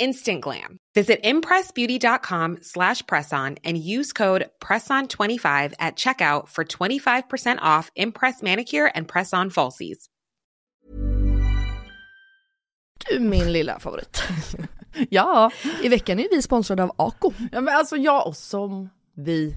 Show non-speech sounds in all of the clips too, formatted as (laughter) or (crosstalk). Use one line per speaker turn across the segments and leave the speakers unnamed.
Instant glam. Visit impressbeauty.com slash presson and use code PRESSON25 at checkout for 25% off Impress Manicure and Press-On Falsies.
Du min lilla favorit. (laughs)
Ja.
I veckan är vi sponsrade av Ako.
ja, men alltså jag och som vi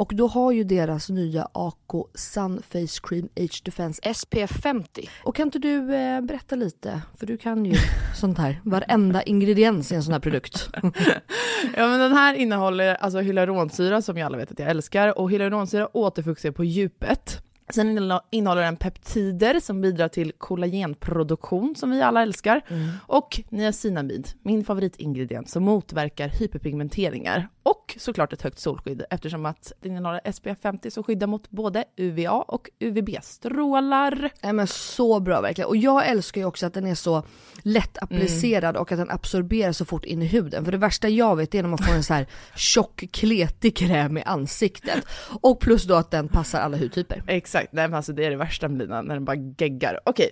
Och då har ju deras nya AK Sun Face Cream Age Defense SPF 50. Och kan inte du eh, berätta lite, för du kan ju (laughs) sånt här, varenda ingrediens i en sån här produkt. (laughs)
Ja men den här innehåller alltså hyaluronsyra som ju alla vet att jag älskar och hyaluronsyra återfuktar på djupet. Sen innehå- innehåller den peptider som bidrar till kollagenproduktion som vi alla älskar. Och niacinamid, min favoritingrediens som motverkar hyperpigmenteringar. Och såklart ett högt solskydd eftersom att den innehåller SPF 50 som skyddar mot både UVA och UVB-strålar.
Nej men så bra verkligen. Och jag älskar ju också att den är så lätt applicerad och att den absorberar så fort in i huden. För det värsta jag vet är när man får en så här tjock kletig kräm i ansiktet. Och plus då att den passar alla hudtyper.
Exakt, nej men alltså det är det värsta med Lina, när den bara geggar. Okej,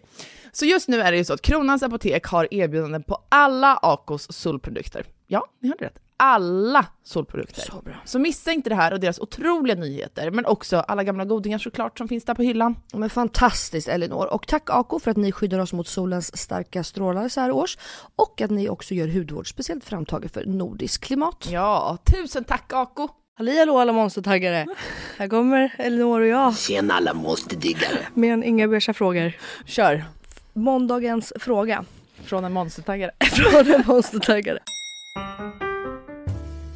så just nu är det ju så att Kronans Apotek har erbjudanden på alla Acos solprodukter. Ja, ni hörde rätt. Alla solprodukter.
Så bra.
Så missa inte det här och deras otroliga nyheter, men också alla gamla godingar såklart som finns där på hyllan.
Men fantastiskt Elinor. Och tack Ako för att ni skyddar oss mot solens starka strålar så här års. Och att ni också gör hudvård speciellt framtaget för nordiskt klimat.
Ja, tusen tack Ako!
Halli hallå alla monstertaggare! Här kommer Elinor och jag
Tjena alla monsterdiggare!
med en inga beiga frågor.
Kör!
Måndagens fråga
Från en monstertaggare. (laughs)
från en monstertaggare.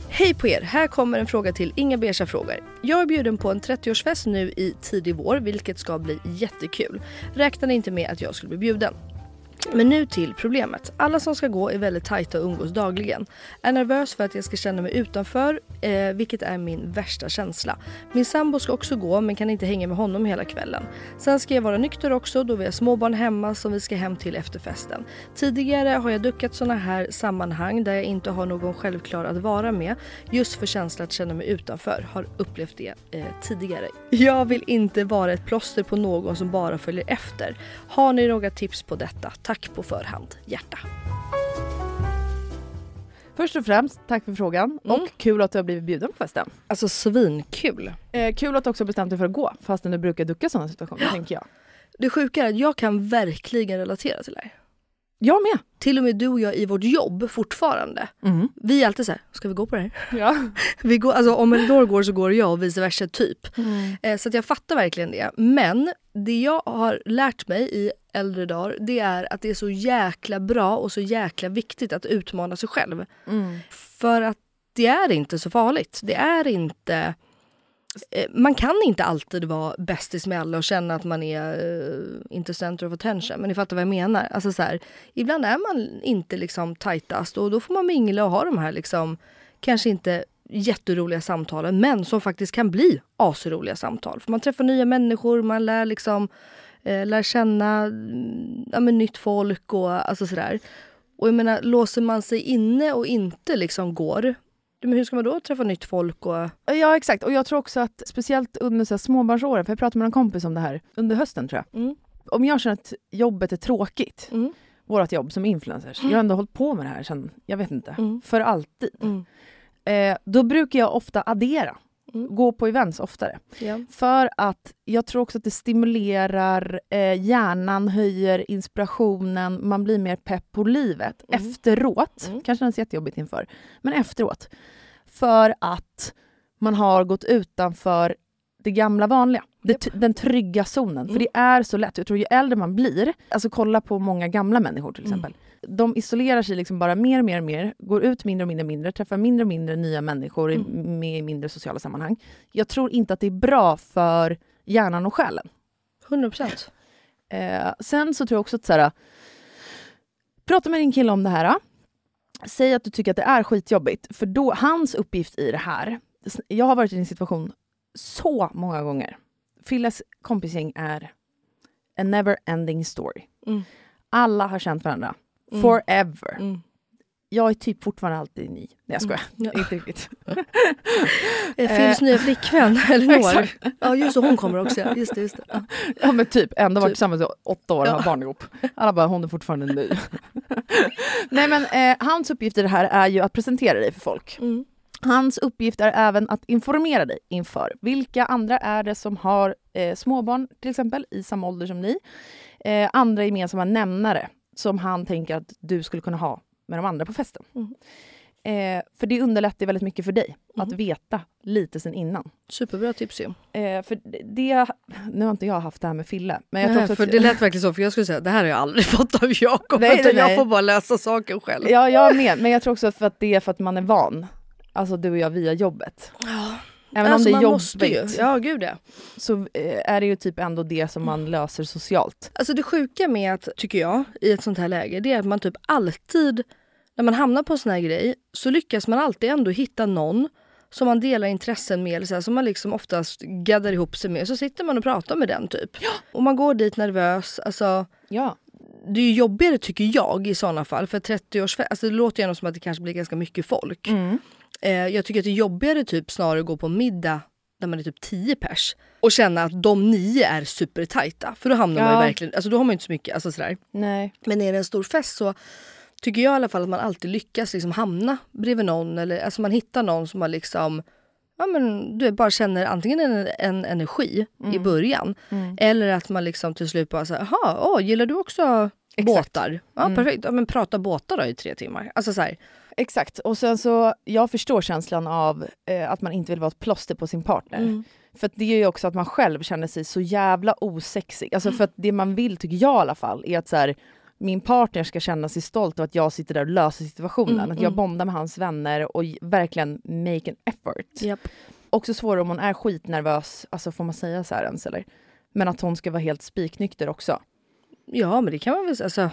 Hej på er! Här kommer en fråga till Inga beiga frågor. Jag är bjuden på en 30-årsfest nu i tidig vår, vilket ska bli jättekul. Räknade inte med att jag skulle bli bjuden. Men nu till problemet. Alla som ska gå är väldigt tajta och umgås dagligen. Är nervös för att jag ska känna mig utanför, eh, vilket är min värsta känsla. Min sambo ska också gå men kan inte hänga med honom hela kvällen. Sen ska jag vara nykter också då vi har småbarn hemma som vi ska hem till efter festen. Tidigare har jag duckat sådana här sammanhang där jag inte har någon självklar att vara med just för känslan att känna mig utanför. Har upplevt det eh, tidigare. Jag vill inte vara ett plåster på någon som bara följer efter. Har ni några tips på detta? Tack på förhand. Hjärta.
Först och främst, tack för frågan. Och kul att du har blivit bjuden på festen.
Alltså svinkul.
Eh, kul att du också bestämt dig för att gå, fastän du brukar ducka sådana situationer, tänker jag.
Det sjuka är att jag kan verkligen relatera till det här.
Jag med!
Till och med du och jag i vårt jobb fortfarande.
Mm.
Vi är alltid så här, ska vi gå på det här? (laughs)
Ja. (laughs)
Vi går, alltså, om Elinor går så går jag och vice versa typ. Eh, så att jag fattar verkligen det. Men det jag har lärt mig i äldre dagar det är att det är så jäkla bra och så jäkla viktigt att utmana sig själv. För att det är inte så farligt. Det är inte Eh, man kan inte alltid vara bästis med alla och känna att man är uh, inte center of attention. Men ni fattar vad jag menar. Alltså så här, ibland är man inte liksom tajtast och då får man mingla och ha de här liksom, kanske inte jätteroliga samtalen men som faktiskt kan bli asroliga samtal. För man träffar nya människor, man lär liksom eh, lär känna mm, ja, men nytt folk och alltså sådär. Och jag menar, låser man sig inne och inte liksom går, men hur ska man då träffa nytt folk? Och...
Ja exakt, och jag tror också att speciellt under så här, småbarnsåren, för jag pratade med en kompis om det här under hösten tror jag. Mm. Om jag känner att jobbet är tråkigt, mm. vårt jobb som influencers, mm. jag har ändå hållit på med det här sen, jag vet inte, mm. för alltid. Mm. Eh, då brukar jag ofta addera. Mm. Gå på events oftare. Ja. För att jag tror också att det stimulerar eh, hjärnan, höjer inspirationen, man blir mer pepp på livet mm. efteråt. Mm. Kanske känns jättejobbigt inför, men efteråt. För att man har gått utanför det gamla vanliga. Det, den trygga zonen. Mm. För det är så lätt. Jag tror ju äldre man blir, alltså kolla på många gamla människor till mm. exempel. Mm. De isolerar sig liksom bara mer och mer och mer, går ut mindre och mindre och mindre, träffar mindre och mindre nya människor mm. med i mindre sociala sammanhang. Jag tror inte att det är bra för hjärnan och själen.
100 procent.
Eh, sen så tror jag också att så här, prata med din kille om det här. Säg att du tycker att det är skitjobbigt, för då, hans uppgift i det här, jag har varit i en situation så många gånger. Filles kompisgäng är a never ending story. Mm. Alla har känt varandra. Mm. Forever. Mm. Jag är typ fortfarande alltid ny. Nej jag skojar, mm. ja. (laughs) inte riktigt. (laughs)
Phils nya flickvän, (laughs) Elinor. ja just det, hon kommer också. Just det, just det. Ja.
ja men typ, ändå varit typ. tillsammans i åtta år och ja. har barn ihop. Alla bara, hon är fortfarande ny. Nej men eh, hans uppgift i det här är ju att presentera dig för folk. Mm. Hans uppgift är även att informera dig inför vilka andra är det som har eh, småbarn till exempel i samma ålder som ni. Eh, andra gemensamma nämnare som han tänker att du skulle kunna ha med de andra på festen. Mm. Eh, för det underlättar väldigt mycket för dig mm. att veta lite sen innan.
Superbra tips ju.
Eh, för det, (laughs) nu har inte jag haft det här med Fille. Men jag
nej, för att, det lät verkligen så, för jag skulle säga det här har jag aldrig (laughs) fått av Jakob. Jag får bara läsa saken själv.
Ja, jag med. Men jag tror också för att det är för att man är van alltså du och jag via jobbet. Ja. Även alltså, om det är jobbigt
ja, gud ja.
så eh, är det ju typ ändå det som man löser socialt.
Alltså det sjuka med att, tycker jag, i ett sånt här läge, det är att man typ alltid, när man hamnar på en sån här grej, så lyckas man alltid ändå hitta någon som man delar intressen med, eller så här, som man liksom oftast gaddar ihop sig med. Så sitter man och pratar med den typ. Ja. Och man går dit nervös. Alltså, ja. Det är jobbigare tycker jag i sådana fall. För 30-årsfest, alltså det låter ju som att det kanske blir ganska mycket folk. Mm. Eh, jag tycker att det är jobbigare typ snarare att gå på middag där man är typ 10 pers och känna att de nio är supertajta. För då hamnar ja. man ju verkligen, alltså då har man inte så mycket, alltså sådär.
Nej.
Men är det en stor fest så tycker jag i alla fall att man alltid lyckas liksom hamna bredvid någon eller alltså man hittar någon som man liksom ja, men du bara känner antingen en, en energi mm. i början mm. eller att man liksom till slut bara säger jaha, oh, gillar du också Exakt. båtar? Ja, mm. perfekt. Ja, men prata båtar då i tre timmar. Alltså så här,
Exakt. Och sen så, jag förstår känslan av eh, att man inte vill vara ett plåster på sin partner. Mm. För det gör ju också att man själv känner sig så jävla osexig. Alltså för att det man vill, tycker jag i alla fall, är att så här, min partner ska känna sig stolt över att jag sitter där och löser situationen. Mm, att jag mm. bondar med hans vänner och verkligen make an effort. Yep. Också svårare om hon är skitnervös, alltså får man säga så här ens eller? Men att hon ska vara helt spiknykter också.
Ja men det kan man väl säga. Alltså,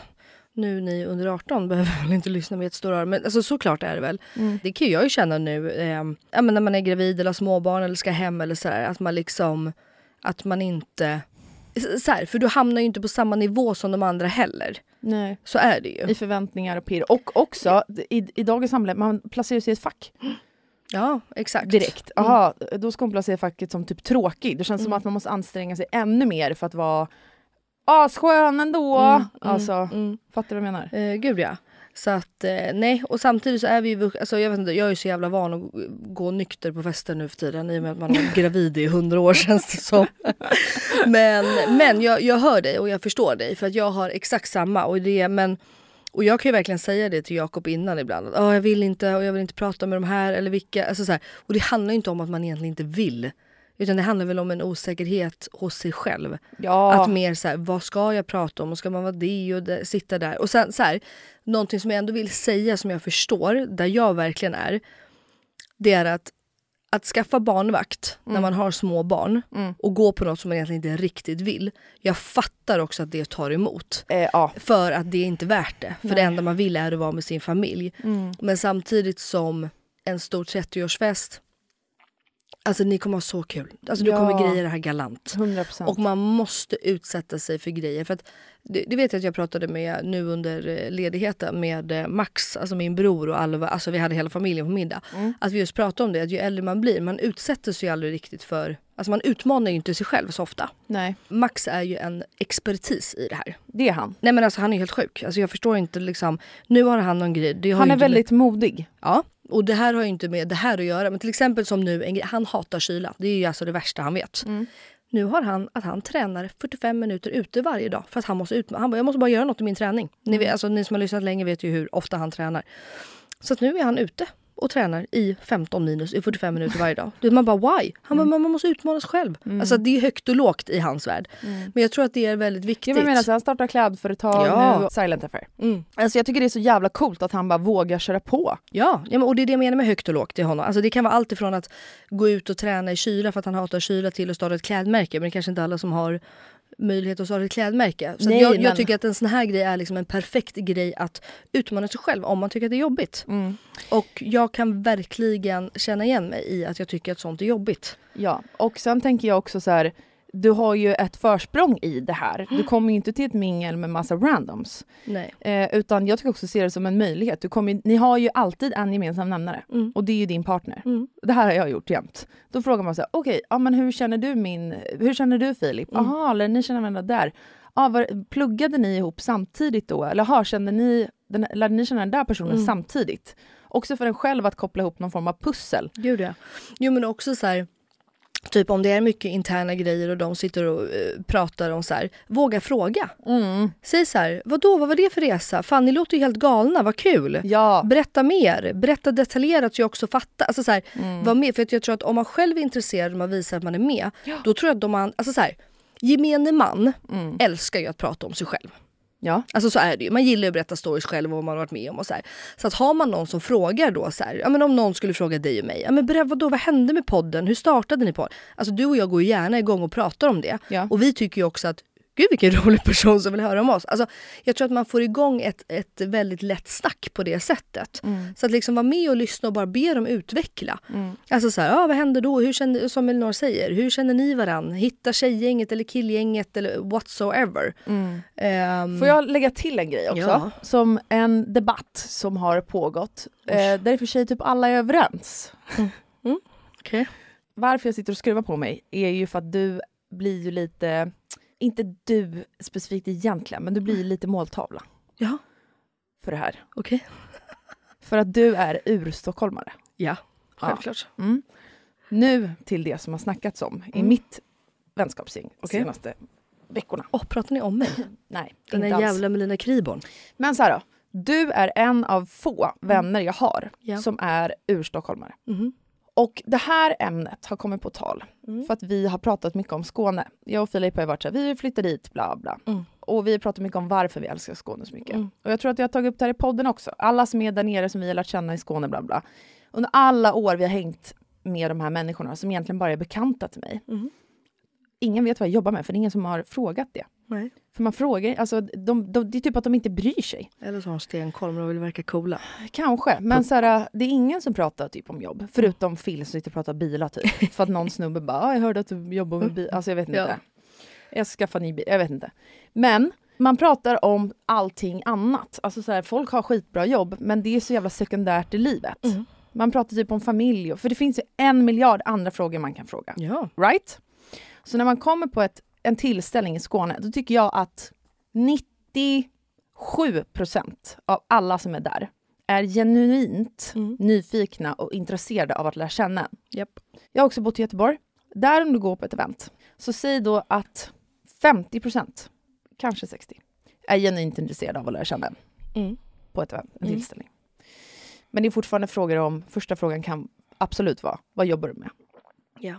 nu ni under 18 behöver väl inte lyssna med ett stort Men alltså, såklart är det väl. Mm. Det kan jag ju känna nu eh, ja, när man är gravid eller småbarn eller ska hem eller sådär. Att man liksom, att man inte så här, för du hamnar ju inte på samma nivå som de andra heller.
Nej.
Så är det ju.
I förväntningar och pirr. Och också, i, i dagens samhälle, man placerar sig i ett fack.
Ja, exakt.
Direkt. Jaha, mm. då ska hon placera facket som typ tråkig. Det känns mm. som att man måste anstränga sig ännu mer för att vara asskön ändå. Mm, mm, alltså, mm. Fattar du vad jag menar?
Eh, gud ja. Så att eh, nej, och samtidigt så är vi ju, alltså jag vet inte, jag är så jävla van att gå nykter på fester nu för tiden i och med att man är (laughs) gravid i hundra år känns det som. men men jag, jag hör dig och jag förstår dig för att jag har exakt samma och det, men och jag kan ju verkligen säga det till Jakob innan ibland. Att, oh, jag vill inte och jag vill inte prata med de här eller vilka. Alltså så här. Och det handlar inte om att man egentligen inte vill. Utan det handlar väl om en osäkerhet hos sig själv. Ja. Att mer så här, vad ska jag prata om? Och ska man vara det och det, sitta där? Och sen så här, någonting som jag ändå vill säga som jag förstår, där jag verkligen är. Det är att att skaffa barnvakt när man har små barn
Mm.
och gå på något som man egentligen inte riktigt vill. Jag fattar också att det tar emot.
Eh, ja.
För att det är inte värt det. För det
Nej.
enda man vill är att vara med sin familj.
Mm.
Men samtidigt som en stor 30-årsfest. Alltså ni kommer ha så kul. Alltså du
Ja.
kommer greja det här galant.
100 procent.
Och man måste utsätta sig för grejer. För att, det, det vet jag att jag pratade med nu under eh, ledigheten med eh, Max, alltså min bror och Alva. Alltså vi hade hela familjen på middag.
Mm.
Att vi just pratade om det, att ju äldre man blir, man utsätter sig aldrig riktigt för... Alltså man utmanar ju inte sig själv så ofta.
Nej,
Max är ju en expertis i det här.
det är han.
Nej men alltså han är helt sjuk. Alltså jag förstår inte liksom. Nu har han någon grej.
Han är väldigt modig.
Ja. Och det här har ju inte med det här att göra. Men till exempel som nu, han hatar kyla. Det är ju alltså det värsta han vet.
Mm.
Nu har han att han tränar 45 minuter ute varje dag. För att han måste ut, han bara, jag måste bara göra något i min träning. Ni,
Mm.
vet, alltså, ni som har lyssnat länge vet ju hur ofta han tränar. Så nu är han ute och tränar i 15 minus i 45 minuter varje dag. Är Man bara why? Han
Mm.
bara, man måste utmana sig själv. Alltså det är högt och lågt i hans värld. Men jag tror att det är väldigt viktigt.
Jag menar, så han startar klädföretag
Ja.
nu, Silent Affair.
Mm.
Alltså jag tycker det är så jävla coolt att han bara vågar köra på.
Ja, ja och det är det jag menar med högt och lågt i honom. Alltså det kan vara allt ifrån att gå ut och träna i kyla för att han hatar kyla till att starta ett klädmärke. Men det är kanske inte alla som har möjlighet att starta ett klädmärke. Så
Nej,
jag, jag
men-
tycker att en sån här grej är liksom en perfekt grej att utmana sig själv om man tycker att det är jobbigt. Och jag kan verkligen känna igen mig i att jag tycker att sånt är jobbigt.
Ja, och sen tänker jag också så här, du har ju ett försprång i det här. Du kommer ju inte till ett mingel med massa randoms.
Nej.
Eh, utan jag tycker också se det som en möjlighet. Du kommer, ni har ju alltid en gemensam nämnare
Mm.
och det är ju din partner.
Mm.
Det här har jag gjort jämt. Då frågar man så här, okej, ja, men hur känner du min, hur känner du Filip?
Mm.
Jaha, eller ni känner varandra där. Ja, var, pluggade ni ihop samtidigt då? Eller aha, kände ni, den, lärde ni känna den där personen
Mm.
samtidigt? Också för en själv att koppla ihop någon form av pussel.
Gud ja. Jo men också så här. Typ om det är mycket interna grejer och de sitter och eh, pratar om så här. Våga fråga.
Mm.
Säg så här, vadå, vad var det för resa? Fan ni låter ju helt galna, vad kul!
Ja.
Berätta mer, berätta detaljerat så jag också fattar. Alltså så här,
Mm.
var med. För att jag tror att om man själv är intresserad och man visar att man är med, då tror jag att de man, alltså så här, gemene man
Mm.
älskar ju att prata om sig själv.
Ja.
Alltså så är det ju. Man gillar ju att berätta stories själv och vad man har varit med om och så här. Så att har man någon som frågar då så här, ja men om någon skulle fråga dig och mig, ja men berätta vadå, vad hände med podden? Hur startade ni podden? Alltså du och jag går ju gärna igång och pratar om det.
Ja.
Och vi tycker ju också att Gud vilken (laughs) rolig person som vill höra om oss. Alltså, jag tror att man får igång ett, ett väldigt lätt snack på det sättet. Så att liksom vara med och lyssna och bara be dem utveckla. Alltså så här, ja, vad händer då? Hur känner, som Elinor säger, hur känner ni varann? Hitta tjejgänget eller killgänget eller whatsoever. Ehm,
Får jag lägga till en grej också?
Ja.
Som en debatt som har pågått, eh, där i och för sig typ alla är överens.
okej.
Varför jag sitter och skruvar på mig är ju för att du blir ju lite, inte du specifikt egentligen, men du blir lite måltavla
Ja,
för det här.
okej.
För att du är urstockholmare.
Ja,
Ja.
självklart.
Mm. Nu till det som har snackats om i
Mm.
mitt vänskapsgäng de
Okej.
senaste veckorna.
Åh, pratar ni om mig? (clears throat)
Nej,
Den
inte
där jävla Melina Kriborn.
Men så här då, du är en av få vänner jag har
Mm. Ja.
som är urstockholmare.
Mhm.
Och det här ämnet har kommit på tal
Mm.
för att vi har pratat mycket om Skåne. Jag och Filip har varit så här, vi vill flytta dit, bla bla.
Mm.
Och vi har pratat mycket om varför vi älskar Skåne så mycket.
Mm.
Och jag tror att jag har tagit upp det här i podden också. Alla som är där nere som vi har lärt känna i Skåne, bla bla. Under alla år vi har hängt med de här människorna som egentligen bara är bekanta till mig.
Mm.
Ingen vet vad jag jobbar med för det är ingen som har frågat det.
Nej.
För man frågar, alltså de, de, det är typ att de inte bryr sig.
Eller så har de stenkoll och vill verka coola.
Kanske, men så här, det är ingen som pratar typ om jobb. Förutom Phil som sitter och pratar bilar typ. (laughs) För att någon snubbe bara, "Ah, jag hörde att du jobbar med bil. Alltså jag vet inte.
Ja.
Jag ska skaffa ny bil, jag vet inte. Men man pratar om allting annat. Alltså så här, folk har skitbra jobb, men det är så jävla sekundärt i livet.
Mm.
Man pratar typ om familj, för det finns ju en miljard andra frågor man kan fråga.
Ja.
Right? Så när man kommer på ett, en tillställning i Skåne, då tycker jag att 97 procent av alla som är där är genuint
Mm.
nyfikna och intresserade av att lära känna.
Japp.
Jag har också bott i Göteborg. Där om du går på ett event, så säg då att 50 procent, kanske 60, är genuint intresserade av att lära känna en
Mm.
på ett event, en
Mm.
tillställning. Men det är fortfarande frågor om, första frågan kan absolut vara, vad jobbar du med?
Ja.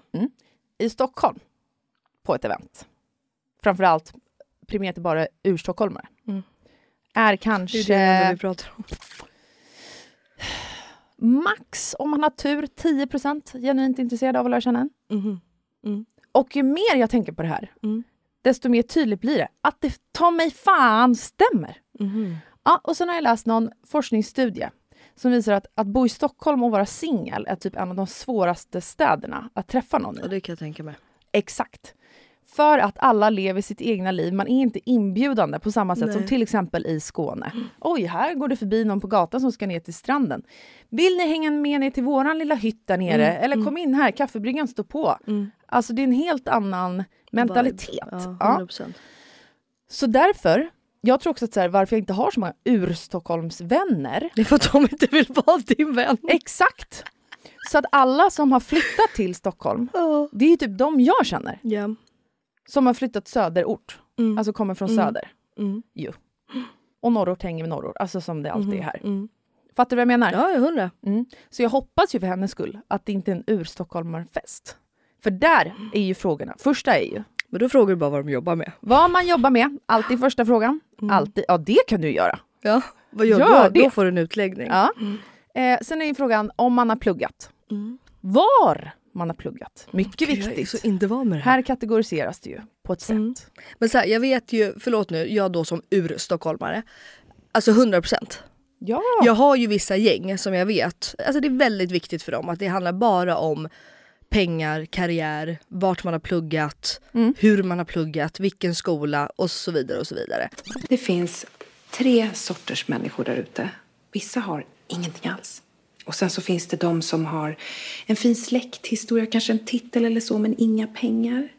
i Stockholm på ett event, framförallt primärt bara urstockholmare,
Mm.
är
Det är
kanske...
det vi pratar om. (sighs)
max, om man har tur, 10% genuint intresserade av att lära känna en.
Mhm.
Och ju mer jag tänker på det här,
Mm.
desto mer tydligt blir det att det ta mig fan stämmer.
Mhm.
Ja, och sen har jag läst någon forskningsstudie som visar att, att bo i Stockholm och vara singel är typ en av de svåraste städerna att träffa någon i.
Ja, det kan jag tänka mig.
Exakt. För att alla lever sitt egna liv. Man är inte inbjudande på samma sätt som
Nej.
till exempel i Skåne. Oj, här går det förbi någon på gatan som ska ner till stranden. Vill ni hänga med ner till våran lilla hytt där nere?
Mm,
Eller kom in här, kaffebryggan står på.
Mm.
Alltså det är en helt annan mentalitet.
Ja,
Ja.
100%.
Så därför, jag tror också att så här, varför jag inte har så många ur-Stockholmsvänner.
Det är för att de inte vill vara din vän.
Exakt! Så att alla som har flyttat till Stockholm,
Ja.
det är ju typ de jag känner.
Ja.
Som har flyttat söderort,
Mm.
alltså kommer från
Mm.
söder.
Mm.
ju. Och norrort hänger med norrort, alltså som det alltid är här.
Mm.
Fattar du vad jag menar?
Ja, jag hundra.
Mm. Så jag hoppas ju för hennes skull att det inte är en ur-stockholmarfest. För där är ju frågorna. Första är ju
Men då frågar du bara vad de jobbar med.
vad man jobbar med. Alltid första frågan.
Mm.
Alltid. Ja, det kan du göra.
Ja, vad gör
Gör
du? Då får du en utläggning.
Ja. Eh, sen är ju frågan om man har pluggat.
Mm.
Var man har pluggat. Mycket
Jag är
viktigt.
så inte van med det här.
Här kategoriseras det ju på ett sätt.
Mm. Men så här, jag vet ju, förlåt nu, jag då som ur-stockholmare. Alltså 100 procent.
Ja.
Jag har ju vissa gäng som jag vet, alltså det är väldigt viktigt för dem att det handlar bara om pengar, karriär, vart man har pluggat,
Mm.
hur man har pluggat, vilken skola och så vidare och så vidare.
Det finns tre sorters människor där ute. Vissa har ingenting alls. Och sen så finns det de som har en fin släkthistoria, kanske en titel eller så, men inga pengar.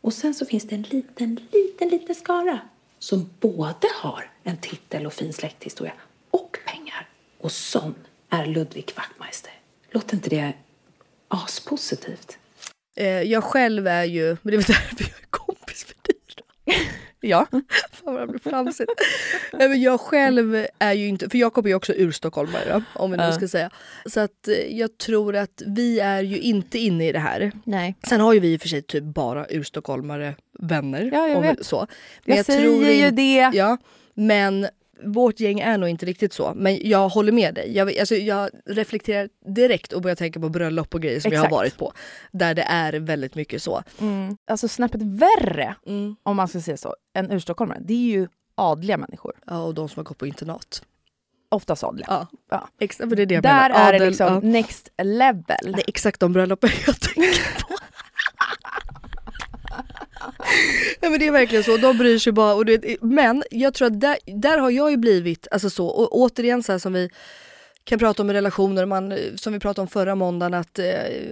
Och sen så finns det en liten, liten, liten skara som både har en titel och fin släkthistoria och pengar. Och sån är Ludvig Wachtmeister. Låter inte det aspositivt?
Eh, jag själv är ju, men det är väl därför jag är kompis med dig. då
ja. (laughs)
Fan vad det blir flamsigt. Men jag själv är ju inte, för Jakob är ju också urstockholmare om vi nu ska säga. Så att eh, jag tror att vi är ju inte inne i det här.
Nej.
Sen har ju vi i och för sig typ bara urstockholmare vänner.
Ja, jag vet.
Så.
Jag säger ju
in-
det.
Ja, men vårt gäng är nog inte riktigt så. Men jag håller med dig. Jag, alltså, jag reflekterar direkt och börjar tänka på bröllop och grejer som jag
Exakt.
har varit på. Där det är väldigt mycket så.
Mm. Alltså snäppet värre,
Mm.
om man ska säga så, än urstockholmare. Det är ju adliga människor.
Ja, och de som har gått på internat.
Oftast adliga.
Ja,
Ja.
exakt. Det är det jag
Där är det
Adel,
liksom
ja.
next level.
Det är exakt de bröllopen (laughs) jag tänker på. Ja, men det är verkligen så, de bryr sig bara. Och det, men jag tror att där, där har jag ju blivit, alltså så, och återigen så här som vi kan prata om i relationer, man, som vi pratade om förra måndagen, att eh,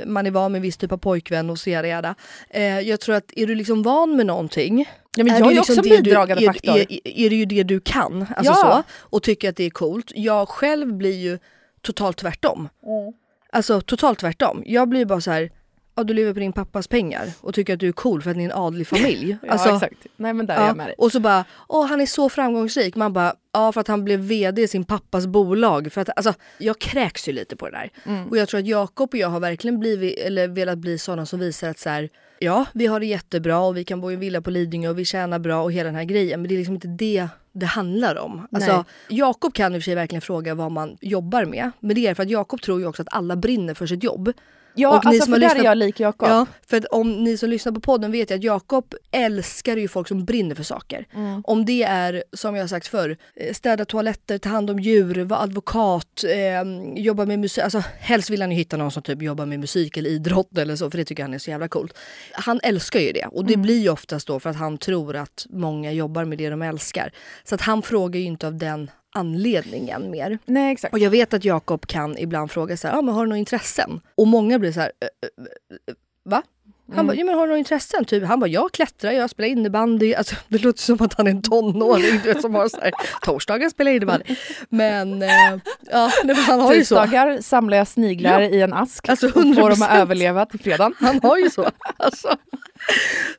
man är van med en viss typ av pojkvän och så yada. Eh, Jag tror att är du liksom van med någonting
Ja, men
är
jag är
liksom
också
du-
bidragande
är,
faktor.
Är, är, är det ju det du kan, alltså
Ja.
så, och tycker att det är coolt. Jag själv blir ju totalt tvärtom. Alltså totalt tvärtom. Jag blir bara så här, ja du lever på din pappas pengar och tycker att du är cool för att ni är en adlig familj. (laughs)
Ja,
alltså,
exakt. Nej men där är
ja,
jag med dig.
och så bara, åh han är så framgångsrik. Man bara, ja för att han blev vd i sin pappas bolag. För att, alltså, jag kräks ju lite på det där.
Mm.
Och jag tror att Jakob och jag har verkligen blivit, eller velat bli sådana som visar att så här, ja vi har det jättebra och vi kan bo i en villa på Lidingö och vi tjänar bra och hela den här grejen. Men det är liksom inte det det handlar om. Alltså. Jakob kan i och för sig verkligen fråga vad man jobbar med. Men det är för att Jakob tror ju också att alla brinner för sitt jobb.
Ja,
och ni
alltså
som
för där
lyssnat-
är jag lik Jakob.
Ja, för om ni som lyssnar på podden vet ju att Jakob älskar ju folk som brinner för saker.
Mm.
Om det är, som jag har sagt förr, eh, städa toaletter, ta hand om djur, vara advokat, eh, jobba med musik. Alltså helst vill han ju hitta någon som typ jobbar med musik eller idrott eller så, för det tycker han är så jävla coolt. Han älskar ju det och det blir ju oftast då för att han tror att många jobbar med det de älskar. Så att han frågar ju inte av den anledningen mer.
Nej exakt.
Och jag vet att Jakob kan ibland fråga så här, ah, men har du några intressen? Och många blir så här, "Eh, eh, eh, va? Han bara, ja men har du några intressen? Typ, han bara, jag klättrar, jag spelar innebandy. Alltså, det låter som att han är en tonåring du vet, som har så här, torsdagar spelar innebandy. Men eh, ja, nej, han har ju så.
Tisdagar samlar jag sniglar i en ask
Alltså,
och får dem
100%.
att överleva till fredagen.
Han har ju så. Alltså.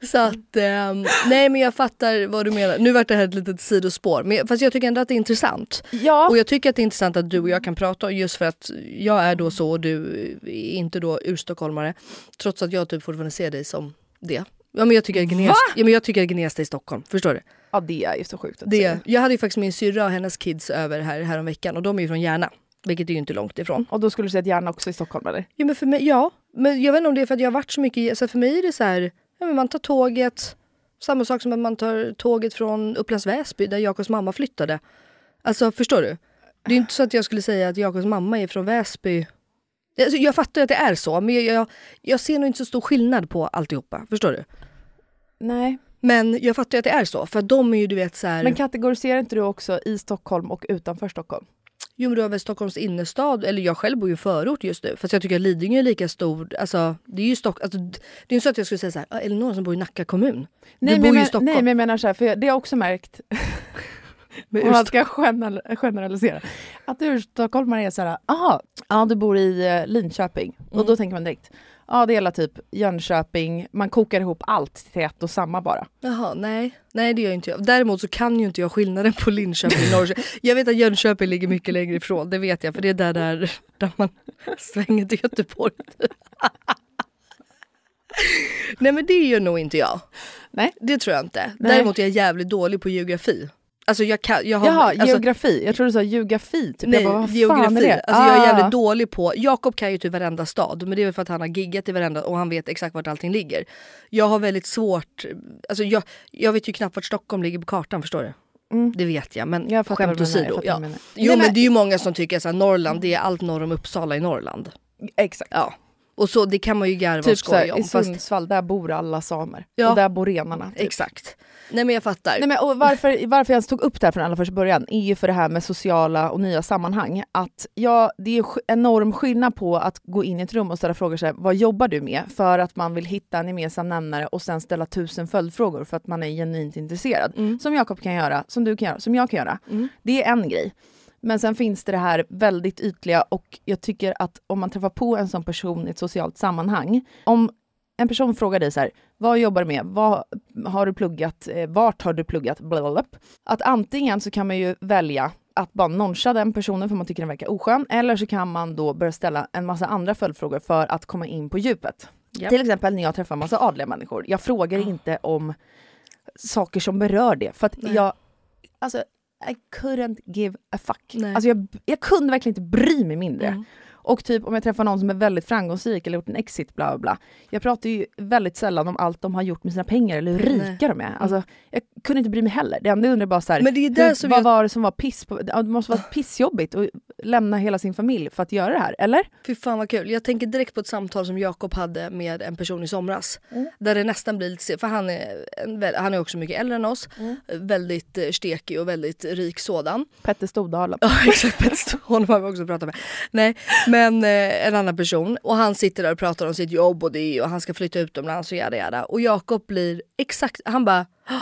Så att, ehm, nej men jag fattar vad du menar. Nu vart det här ett litet sidospår. Men, fast jag tycker ändå att det är intressant.
Ja,
Och jag tycker att det är intressant att du och jag kan prata just för att jag är då så och du är inte då urstockholmare. Trots att jag typ fortfarande ser dig som det. Ja men jag tycker att Gnesta, ja, men jag tycker att Gnesta är Stockholm, förstår du?
ja det är ju så sjukt att
Det,
säga.
jag hade ju faktiskt min syrra och hennes kids över här, här om veckan och de är ju från Järna. Vilket är ju inte långt ifrån.
Och då skulle du säga att gärna också i Stockholm eller?
Ja, men för mig, ja. Men jag vet inte om det är för att jag har varit så mycket... Så för mig är det så här, ja, men man tar tåget. Samma sak som att man tar tåget från Upplands Väsby där Jakobs mamma flyttade. Alltså förstår du? Det är inte så att jag skulle säga att Jakobs mamma är från Väsby. Alltså, jag fattar att det är så, men jag, jag, jag ser nog inte så stor skillnad på alltihopa. Förstår du?
Nej.
Men jag fattar att det är så, för de är ju du vet så här...
Men kategoriserar inte du också i Stockholm och utanför Stockholm?
Jo men du har väl Stockholms innerstad, eller jag själv bor ju i förort just nu. Fast jag tycker att Lidingö är lika stor. Alltså, det är ju Stock alltså, det är inte så att jag skulle säga så här, "Ah, någon som bor i Nacka kommun?
Nej,
du
men,
bor ju i
men,
Stockholm.
nej men jag menar så här, för det har jag också märkt, (laughs)
Men
om man ska general- generalisera, att urstockholmare är så här, aha, ja du bor i eh, Linköping. Och
Mm.
då tänker man direkt, ja det är hela typ Jönköping, man kokar ihop allt till ett och samma bara.
Jaha, nej. Nej det gör inte jag. Däremot så kan ju inte jag skillnaden på Linköping och Norrköping. Jag vet att Jönköping ligger mycket längre ifrån, det vet jag. För det är där, där, där man svänger till Göteborg. nej men det gör nog inte jag.
Nej.
Det tror jag inte.
Nej.
Däremot är jag jävligt dålig på geografi. Alltså jag kan, jag har,
Jaha,
alltså,
geografi. Jag tror du sa geografi. Typ.
Nej,
jag bara, vad
geografi.
fan är det?
Alltså jag är
Ah.
jävligt dålig på... Jakob kan ju typ varenda stad, men det är väl för att han har giggat i varenda och han vet exakt vart allting ligger. Jag har väldigt svårt... Alltså jag, jag vet ju knappt vart Stockholm ligger på kartan, förstår du?
Mm.
Det vet jag, men
Jag
skämt åsido. Ja. Jo men- det är ju många som tycker att Norrland, det är allt norr om Uppsala i Norrland.
Exakt.
Ja. Och så det kan man ju garva och
Typ så här,
skoja om.
i
Fast,
Sundsvall, där bor alla samer.
Ja.
Och där bor renarna. Typ.
exakt. Nej men jag fattar.
Nej, men, och varför, varför jag ens tog upp det här från allra första början är ju för det här med sociala och nya sammanhang. Att ja, det är enorm skillnad på att gå in i ett rum och ställa frågor så här, vad jobbar du med? För att man vill hitta en gemensam nämnare och sen ställa tusen följdfrågor för att man är genuint intresserad.
Mm.
Som Jakob kan göra, som du kan göra, som jag kan göra.
Mm.
Det är en grej. Men sen finns det det här väldigt ytliga och jag tycker att om man träffar på en sån person i ett socialt sammanhang, om en person frågar dig så här, vad jobbar du med? Vad har du pluggat? Eh, Vart har du pluggat? Blablabla. Att antingen så kan man ju välja att bara noncha den personen för man tycker den verkar oskön, eller så kan man då börja ställa en massa andra följdfrågor för att komma in på djupet.
Japp.
Till exempel när jag träffar en massa adliga människor. Jag frågar inte om saker som berör det, för att
Nej.
jag... Alltså, I couldn't give a fuck.
Nej.
Alltså jag, jag kunde verkligen inte bry mig mindre.
Mm.
Och typ om jag träffar någon som är väldigt framgångsrik eller gjort en exit, bla bla bla. Jag pratar ju väldigt sällan om allt de har gjort med sina pengar eller hur
Nej.
rika de är. Alltså, jag kunde inte bry mig heller. Det enda jag undrar bara så här,
Men det är där
hur,
som
vad
jag-
var det som var piss på, det måste vara pissjobbigt att lämna hela sin familj för att göra det här, eller?
Fy fan vad kul. Jag tänker direkt på ett samtal som Jakob hade med en person i somras.
Mm.
Där det nästan blir lite, för han är, han är också mycket äldre än oss.
Mm.
Väldigt eh, stekig och väldigt rik sådan.
Petter Stordalen.
Ja (laughs) exakt, Petter honom har vi också pratat med. Nej, men eh, en annan person. Och han sitter där och pratar om sitt jobb och det och han ska flytta utomlands och jada jada. Och Jakob blir exakt, han bara "Hå,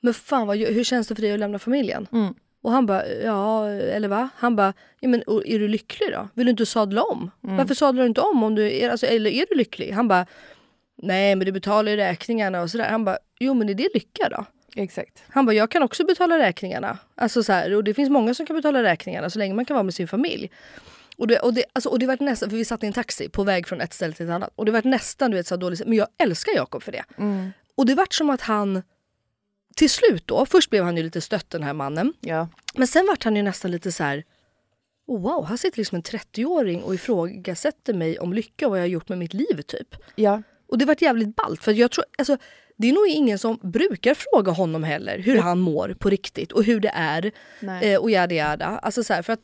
men fan vad, hur känns det för dig att lämna familjen?
Mm.
Och han bara, ja eller va? Han bara, ja, men är du lycklig då? Vill du inte sadla om?
Mm.
Varför sadlar du inte om? om du är, alltså, eller är du lycklig? Han bara, nej men du betalar ju räkningarna och sådär. Han bara, jo men är det lycka då?
Exakt.
Han bara, jag kan också betala räkningarna. Alltså så här, och det finns många som kan betala räkningarna så länge man kan vara med sin familj. Och det, och det, alltså, och det var nästan, för vi satt i en taxi på väg från ett ställe till ett annat. Och det var nästan du vet, så dåligt, men jag älskar Jakob för det.
Mm.
Och det vart som att han till slut då, först blev han ju lite stött den här mannen.
Ja.
Men sen vart han ju nästan lite så här. Oh, wow, här sitter liksom en 30-åring och ifrågasätter mig om lycka och vad jag har gjort med mitt liv typ.
ja.
Och det vart jävligt ballt för jag tror, alltså det är nog ingen som brukar fråga honom heller hur han mår på riktigt och hur det är
Nej.
eh, och jada jada. Alltså så här, för att,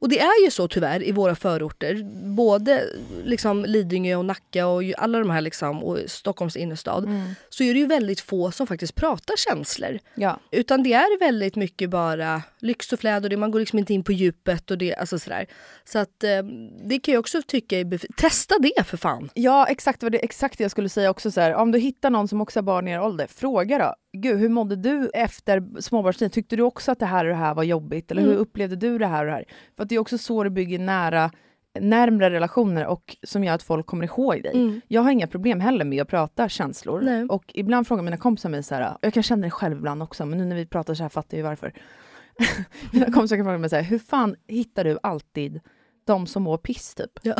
och det är ju så tyvärr i våra förorter, både liksom Lidingö och Nacka och alla de här liksom, och Stockholms innerstad,
Mm.
så är det ju väldigt få som faktiskt pratar känslor.
ja.
Utan det är väldigt mycket bara lyx och fläd och det, man går liksom inte in på djupet och det, alltså sådär. Så att eh, det kan jag också tycka är Testa det för fan!
Ja, exakt. Det var det exakt det jag skulle säga också. Så här, om du hittar någon som också har barn i er ålder, fråga då. Gud, hur mådde du efter småbarnstiden? Tyckte du också att det här och det här var jobbigt? Eller hur
Mm.
upplevde du det här och det här? För att det är också så du bygger nära, närmre relationer och som gör att folk kommer ihåg dig.
Mm.
Jag har inga problem heller med att prata känslor.
Nej.
Och ibland frågar mina kompisar mig så här, jag kan känna det själv ibland också, men nu när vi pratar så här fattar jag ju varför. (laughs) mina kompisar kan fråga mig så här, hur fan hittar du alltid de som mår piss typ?
Ja.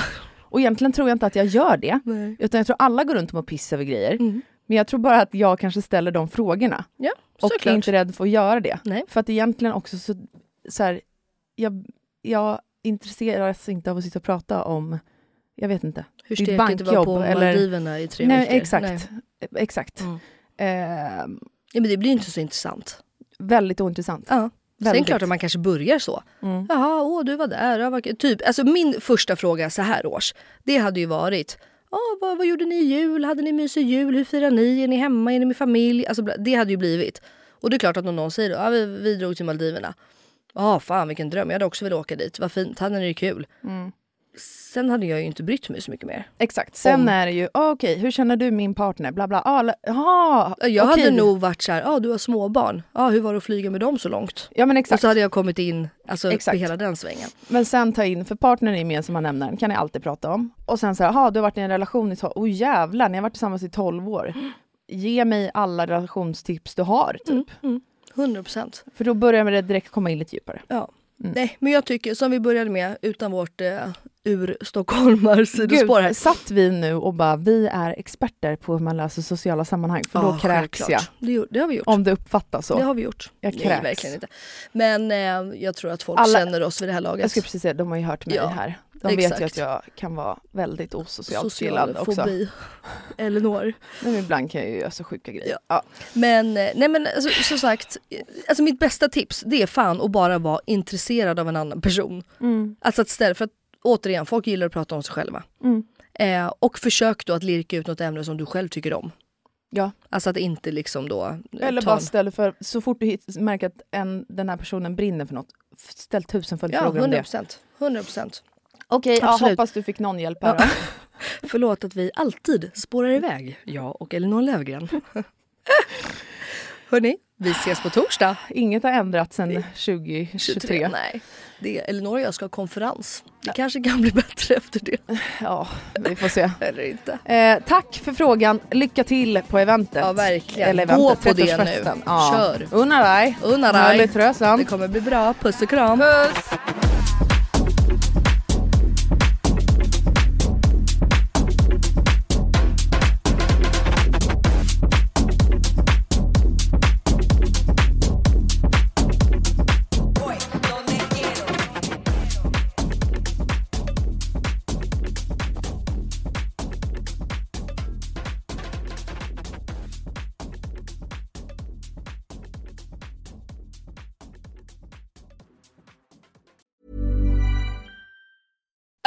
Och egentligen tror jag inte att jag gör det,
Nej.
utan jag tror alla går runt och mår piss över grejer.
Mm.
Men jag tror bara att jag kanske ställer de frågorna.
Ja,
Och är inte rädd för att göra det.
Nej.
För att egentligen också så, så här, jag, jag intresseras inte av att sitta och prata om, jag vet inte,
Hur
ditt
stekigt det var på
eller-
Maldiverna i tre
Nej,
veckor.
exakt. Exakt.
Mm.
Eh,
Ja, men det blir ju inte så intressant.
väldigt ointressant.
Ja. Sen
Väldigt.
klart att man kanske börjar så.
Mm.
Jaha, åh du var där. Typ. Alltså min första fråga så här års, det hade ju varit oh, vad, vad gjorde ni i jul? Hade ni mysig jul? Hur firar ni? Är ni hemma? Är ni med familj? Alltså, det hade ju blivit. Och det är klart att om någon säger att ah, vi, vi drog till Maldiverna. Ja, fan vilken dröm. Jag hade också velat åka dit. Vad fint. Hade ni det kul?
Mm.
Sen hade jag ju inte brytt mig så mycket mer.
Exakt. Sen
Om-
är det ju, ah, okej, hur känner du min partner? Bla bla. Ah, aha,
Jag
okej.
hade nog varit så här, ja du har småbarn. Ja, hur var det att flyga med dem så långt?
Ja men
Och
exakt.
så hade jag kommit in alltså,
Exakt.
på hela den svängen.
Men sen ta in, för partnern är gemensamma nämnaren, kan ni alltid prata om. Och sen så här, jaha du har varit i en relation i 12, oh jävlar, ni har varit tillsammans i 12 år. Ge mig alla relationstips du har, typ.
Mm. 100 procent.
För då börjar det direkt komma in lite djupare.
Ja.
Mm.
Nej, men jag tycker som vi började med utan vårt eh, ur-stockholmar sidospår här.
Satt vi nu och bara, vi är experter på hur man löser sociala sammanhang, för då
Ja,
kräks
självklart.
jag.
Det, det har vi gjort.
Om det uppfattas så.
Det har vi gjort.
Jag
Nej,
kräks.
verkligen inte. Men eh, jag tror att folk
Alla-
känner oss vid det här laget.
Jag skulle precis säga, de har ju hört mig
Ja,
här. De vet ju
exakt.
att jag kan vara väldigt osocialt
Social
också.
fobi. Elinor.
Men ibland kan jag ju göra så sjuka grejer.
Ja.
Ja.
Men, eh, nej men alltså, som sagt, eh, alltså mitt bästa tips det är fan att bara vara intresserad av en annan person.
Mm.
Alltså att istället för att, återigen, folk gillar att prata om sig själva.
Mm.
Eh, och försök då att lirka ut något ämne som du själv tycker om.
Ja.
Alltså att inte liksom då... eh,
Eller bara ställ för, så fort du hit, märker att en, den här personen brinner för något, ställ tusen
Ja,
om
100
det.
procent. 100
Okej, ja,
Absolut.
hoppas du fick någon hjälp här
Ja. (laughs) Förlåt att vi alltid spårar iväg, jag och Elinor Löfgren. (laughs) Hörni, vi ses på torsdag.
Inget har ändrats sedan 2023.
Nej, det är Elinor och jag ska ha konferens. Det kanske kan bli bättre efter det.
Ja, vi får se. (laughs)
Eller inte.
Eh, tack för frågan. Lycka till på eventet.
Ja, verkligen.
Eller
Gå
eventet,
på det
30-årsfesten.
nu.
Ja.
Kör.
Unna dig.
Unna dig. Det kommer bli bra. Puss och kram.
Puss!